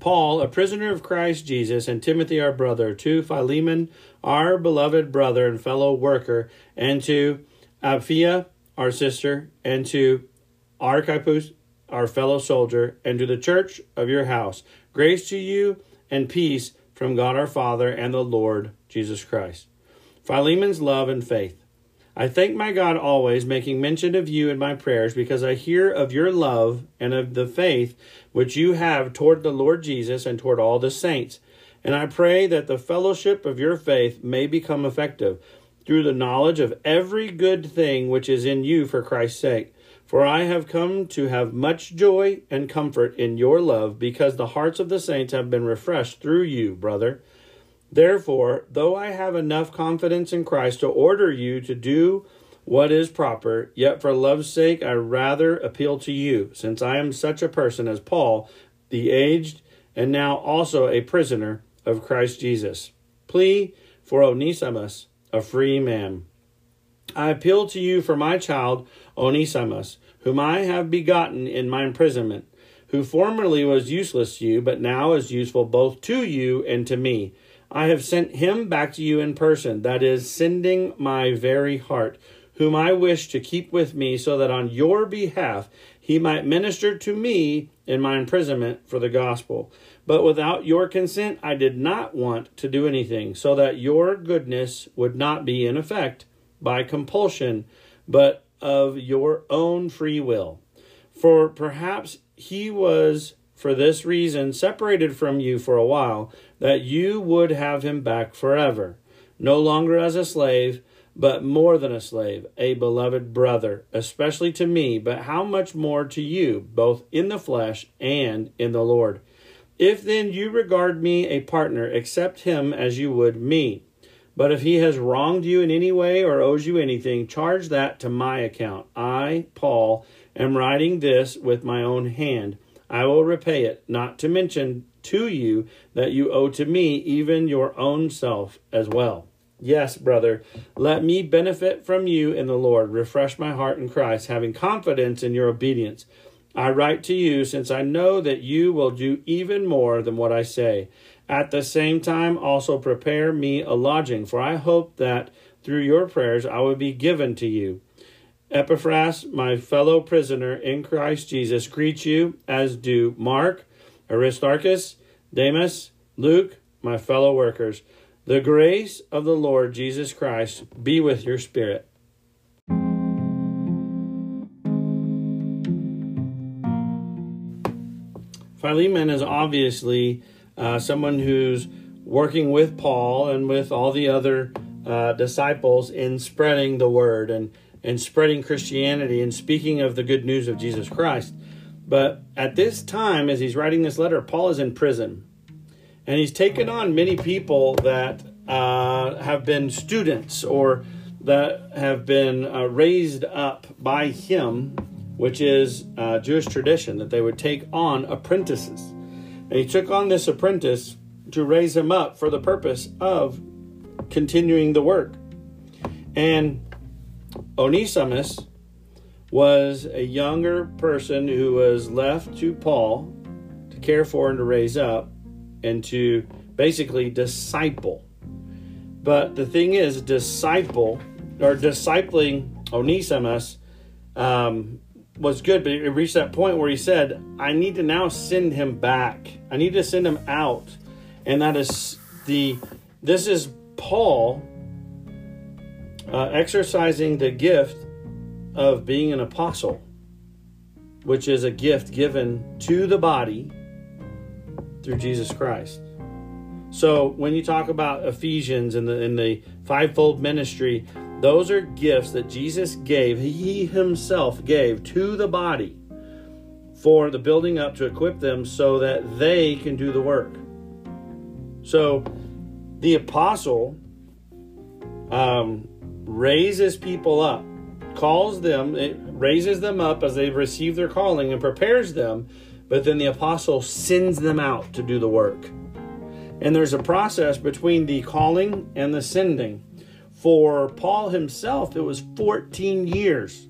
Paul, a prisoner of Christ Jesus, and Timothy, our brother, to Philemon, our beloved brother and fellow worker, and to Apphia, our sister, and to Archippus, our fellow soldier, and to the church of your house. Grace to you and peace from God our Father and the Lord Jesus Christ. Philemon's love and faith. I thank my God always, making mention of you in my prayers, because I hear of your love and of the faith which you have toward the Lord Jesus and toward all the saints. And I pray that the fellowship of your faith may become effective through the knowledge of every good thing which is in you for Christ's sake. For I have come to have much joy and comfort in your love, because the hearts of the saints have been refreshed through you, brother. Therefore, though I have enough confidence in Christ to order you to do what is proper, yet for love's sake I rather appeal to you, since I am such a person as Paul, the aged, and now also a prisoner of Christ Jesus. Plea for Onesimus, a free man. I appeal to you for my child Onesimus, whom I have begotten in my imprisonment, who formerly was useless to you, but now is useful both to you and to me. I have sent him back to you in person, that is, sending my very heart, whom I wish to keep with me, so that on your behalf he might minister to me in my imprisonment for the gospel. But without your consent, I did not want to do anything, so that your goodness would not be in effect by compulsion, but of your own free will. For perhaps he was for this reason separated from you for a while, that you would have him back forever, no longer as a slave, but more than a slave, a beloved brother, especially to me, but how much more to you, both in the flesh and in the Lord. If then you regard me a partner, accept him as you would me. But if he has wronged you in any way or owes you anything, charge that to my account. I, Paul, am writing this with my own hand. I will repay it, not to mention to you that you owe to me even your own self as well. Yes, brother, let me benefit from you in the Lord. Refresh my heart in Christ, having confidence in your obedience. I write to you since I know that you will do even more than what I say. At the same time, also prepare me a lodging, for I hope that through your prayers I will be given to you. Epaphras, my fellow prisoner in Christ Jesus, greets you, as do Mark, Aristarchus, Demas, Luke, my fellow workers. The grace of the Lord Jesus Christ be with your spirit. Philemon is obviously uh, someone who's working with Paul and with all the other uh, disciples in spreading the word. And and spreading Christianity and speaking of the good news of Jesus Christ. But at this time, as he's writing this letter, Paul is in prison. And he's taken on many people that uh, have been students or that have been uh, raised up by him, which is uh, Jewish tradition, that they would take on apprentices. And he took on this apprentice to raise him up for the purpose of continuing the work. And Onesimus was a younger person who was left to Paul to care for and to raise up and to basically disciple. But the thing is, disciple or discipling Onesimus um, was good, but it reached that point where he said, I need to now send him back. I need to send him out. And that is the, this is Paul uh, exercising the gift of being an apostle, which is a gift given to the body through Jesus Christ. So when you talk about Ephesians and the in the fivefold ministry, those are gifts that Jesus gave, he himself gave to the body for the building up to equip them so that they can do the work. So the apostle um, raises people up, calls them, it raises them up as they receive their calling and prepares them, but then the apostle sends them out to do the work. And there's a process between the calling and the sending. For Paul himself, it was 14 years.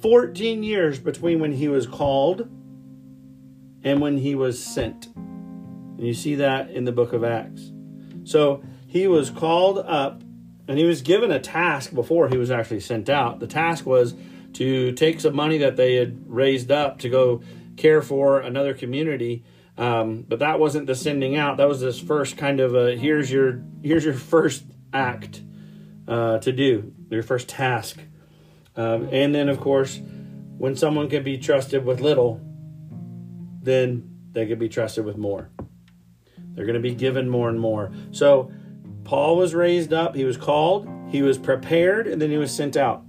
14 years between when he was called and when he was sent. And you see that in the book of Acts. So he was called up and he was given a task before he was actually sent out. The task was to take some money that they had raised up to go care for another community. Um, but that wasn't the sending out. That was this first kind of a here's your here's your first act uh, to do, your first task. Um, and then, of course, when someone can be trusted with little, then they can be trusted with more. They're going to be given more and more. So Paul was raised up, he was called, he was prepared, and then he was sent out.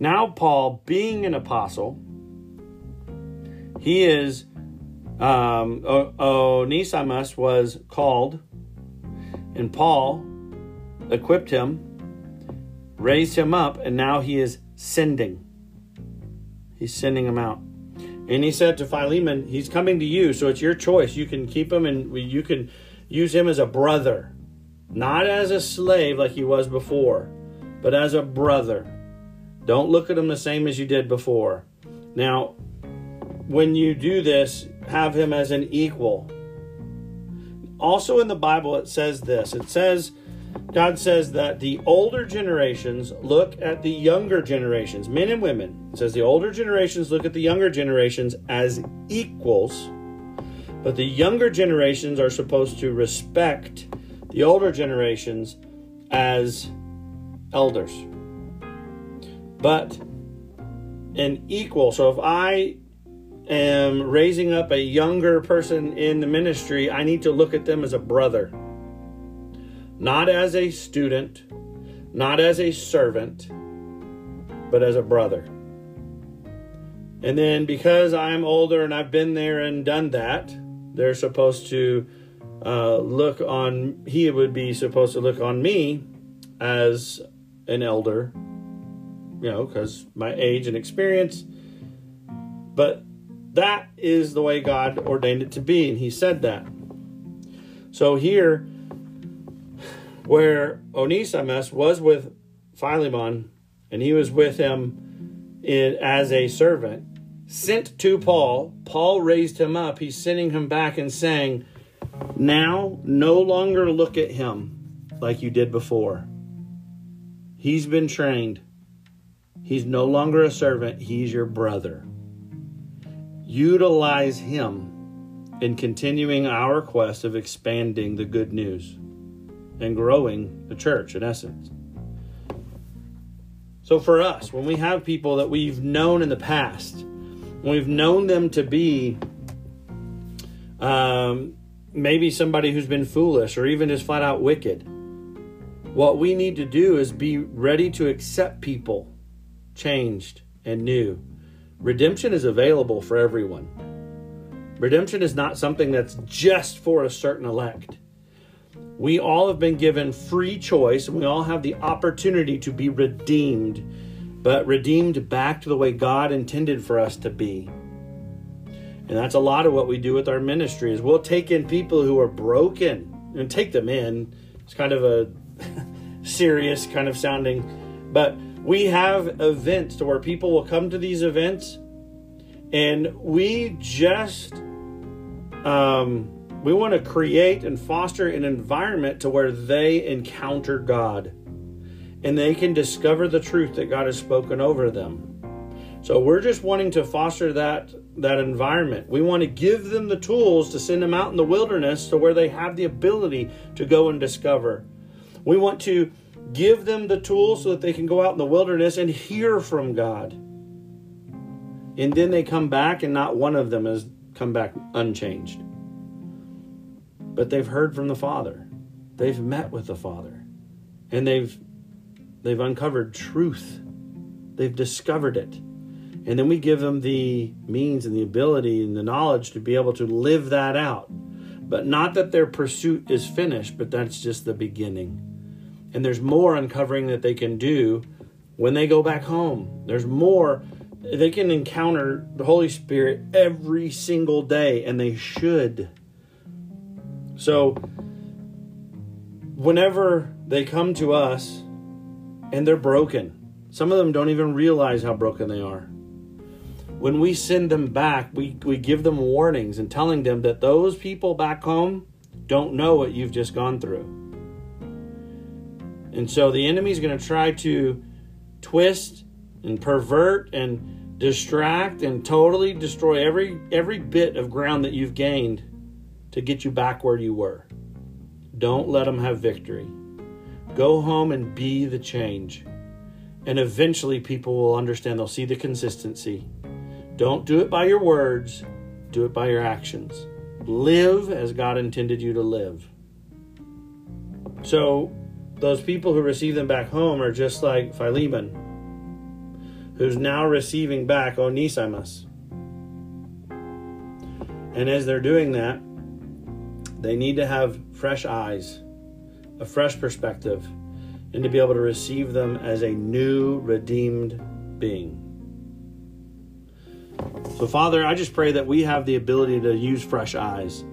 Now, Paul, being an apostle, he is, um, Onesimus was called, and Paul equipped him, raised him up, and now he is sending. He's sending him out. And he said to Philemon, He's coming to you, so it's your choice. You can keep him and you can use him as a brother, not as a slave like he was before, but as a brother. Don't look at him the same as you did before. Now, when you do this, have him as an equal. Also in the Bible, it says this it says, God says that the older generations look at the younger generations, men and women. It says the older generations look at the younger generations as equals, but the younger generations are supposed to respect the older generations as elders. But an equal, so if I am raising up a younger person in the ministry, I need to look at them as a brother not as a student, not as a servant, but as a brother. And then because I'm older and I've been there and done that, they're supposed to uh, look on, he would be supposed to look on me as an elder, you know, because my age and experience. But that is the way God ordained it to be, and he said that. So here, where Onesimus was with Philemon and he was with him in, as a servant, sent to Paul. Paul raised him up. He's sending him back and saying, Now no longer look at him like you did before. He's been trained. He's no longer a servant, he's your brother. Utilize him in continuing our quest of expanding the good news and growing the church in essence. So for us, when we have people that we've known in the past, when we've known them to be um, maybe somebody who's been foolish or even just flat out wicked. What we need to do is be ready to accept people changed and new. Redemption is available for everyone. Redemption is not something that's just for a certain elect. We all have been given free choice and we all have the opportunity to be redeemed, but redeemed back to the way God intended for us to be. And that's a lot of what we do with our ministry is we'll take in people who are broken and take them in. It's kind of a serious kind of sounding, but we have events to where people will come to these events and we just um, we want to create and foster an environment to where they encounter God and they can discover the truth that God has spoken over them. So we're just wanting to foster that that environment. We want to give them the tools to send them out in the wilderness to where they have the ability to go and discover. We want to give them the tools so that they can go out in the wilderness and hear from God. And then they come back and not one of them has come back unchanged. But they've heard from the Father. They've met with the Father. And they've they've uncovered truth. They've discovered it. And then we give them the means and the ability and the knowledge to be able to live that out. But not that their pursuit is finished, but that's just the beginning. And there's more uncovering that they can do when they go back home. There's more they can encounter the Holy Spirit every single day, and they should. So, whenever they come to us and they're broken, some of them don't even realize how broken they are. When we send them back, we, we give them warnings and telling them that those people back home don't know what you've just gone through. And so the enemy's going to try to twist and pervert and distract and totally destroy every every bit of ground that you've gained to get you back where you were. Don't let them have victory. Go home and be the change. And eventually people will understand. They'll see the consistency. Don't do it by your words, do it by your actions. Live as God intended you to live. So, those people who receive them back home are just like Philemon who's now receiving back Onesimus. And as they're doing that, they need to have fresh eyes, a fresh perspective, and to be able to receive them as a new, redeemed being. So, Father, I just pray that we have the ability to use fresh eyes,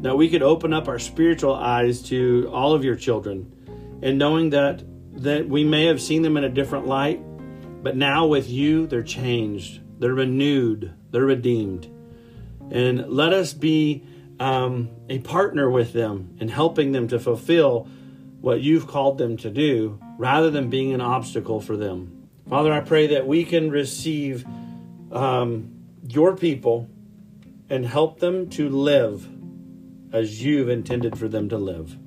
that we could open up our spiritual eyes to all of your children, and knowing that that we may have seen them in a different light, but now with you, they're changed, they're renewed, they're redeemed. And let us be um, a partner with them in helping them to fulfill what you've called them to do rather than being an obstacle for them. Father, I pray that we can receive um, your people and help them to live as you've intended for them to live.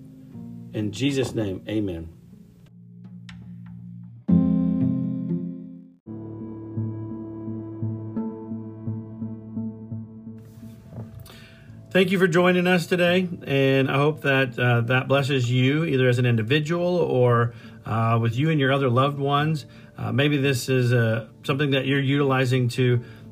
In Jesus' name, amen. Thank you for joining us today, and I hope that uh, that blesses you either as an individual or uh, with you and your other loved ones. Uh, maybe this is uh, something that you're utilizing to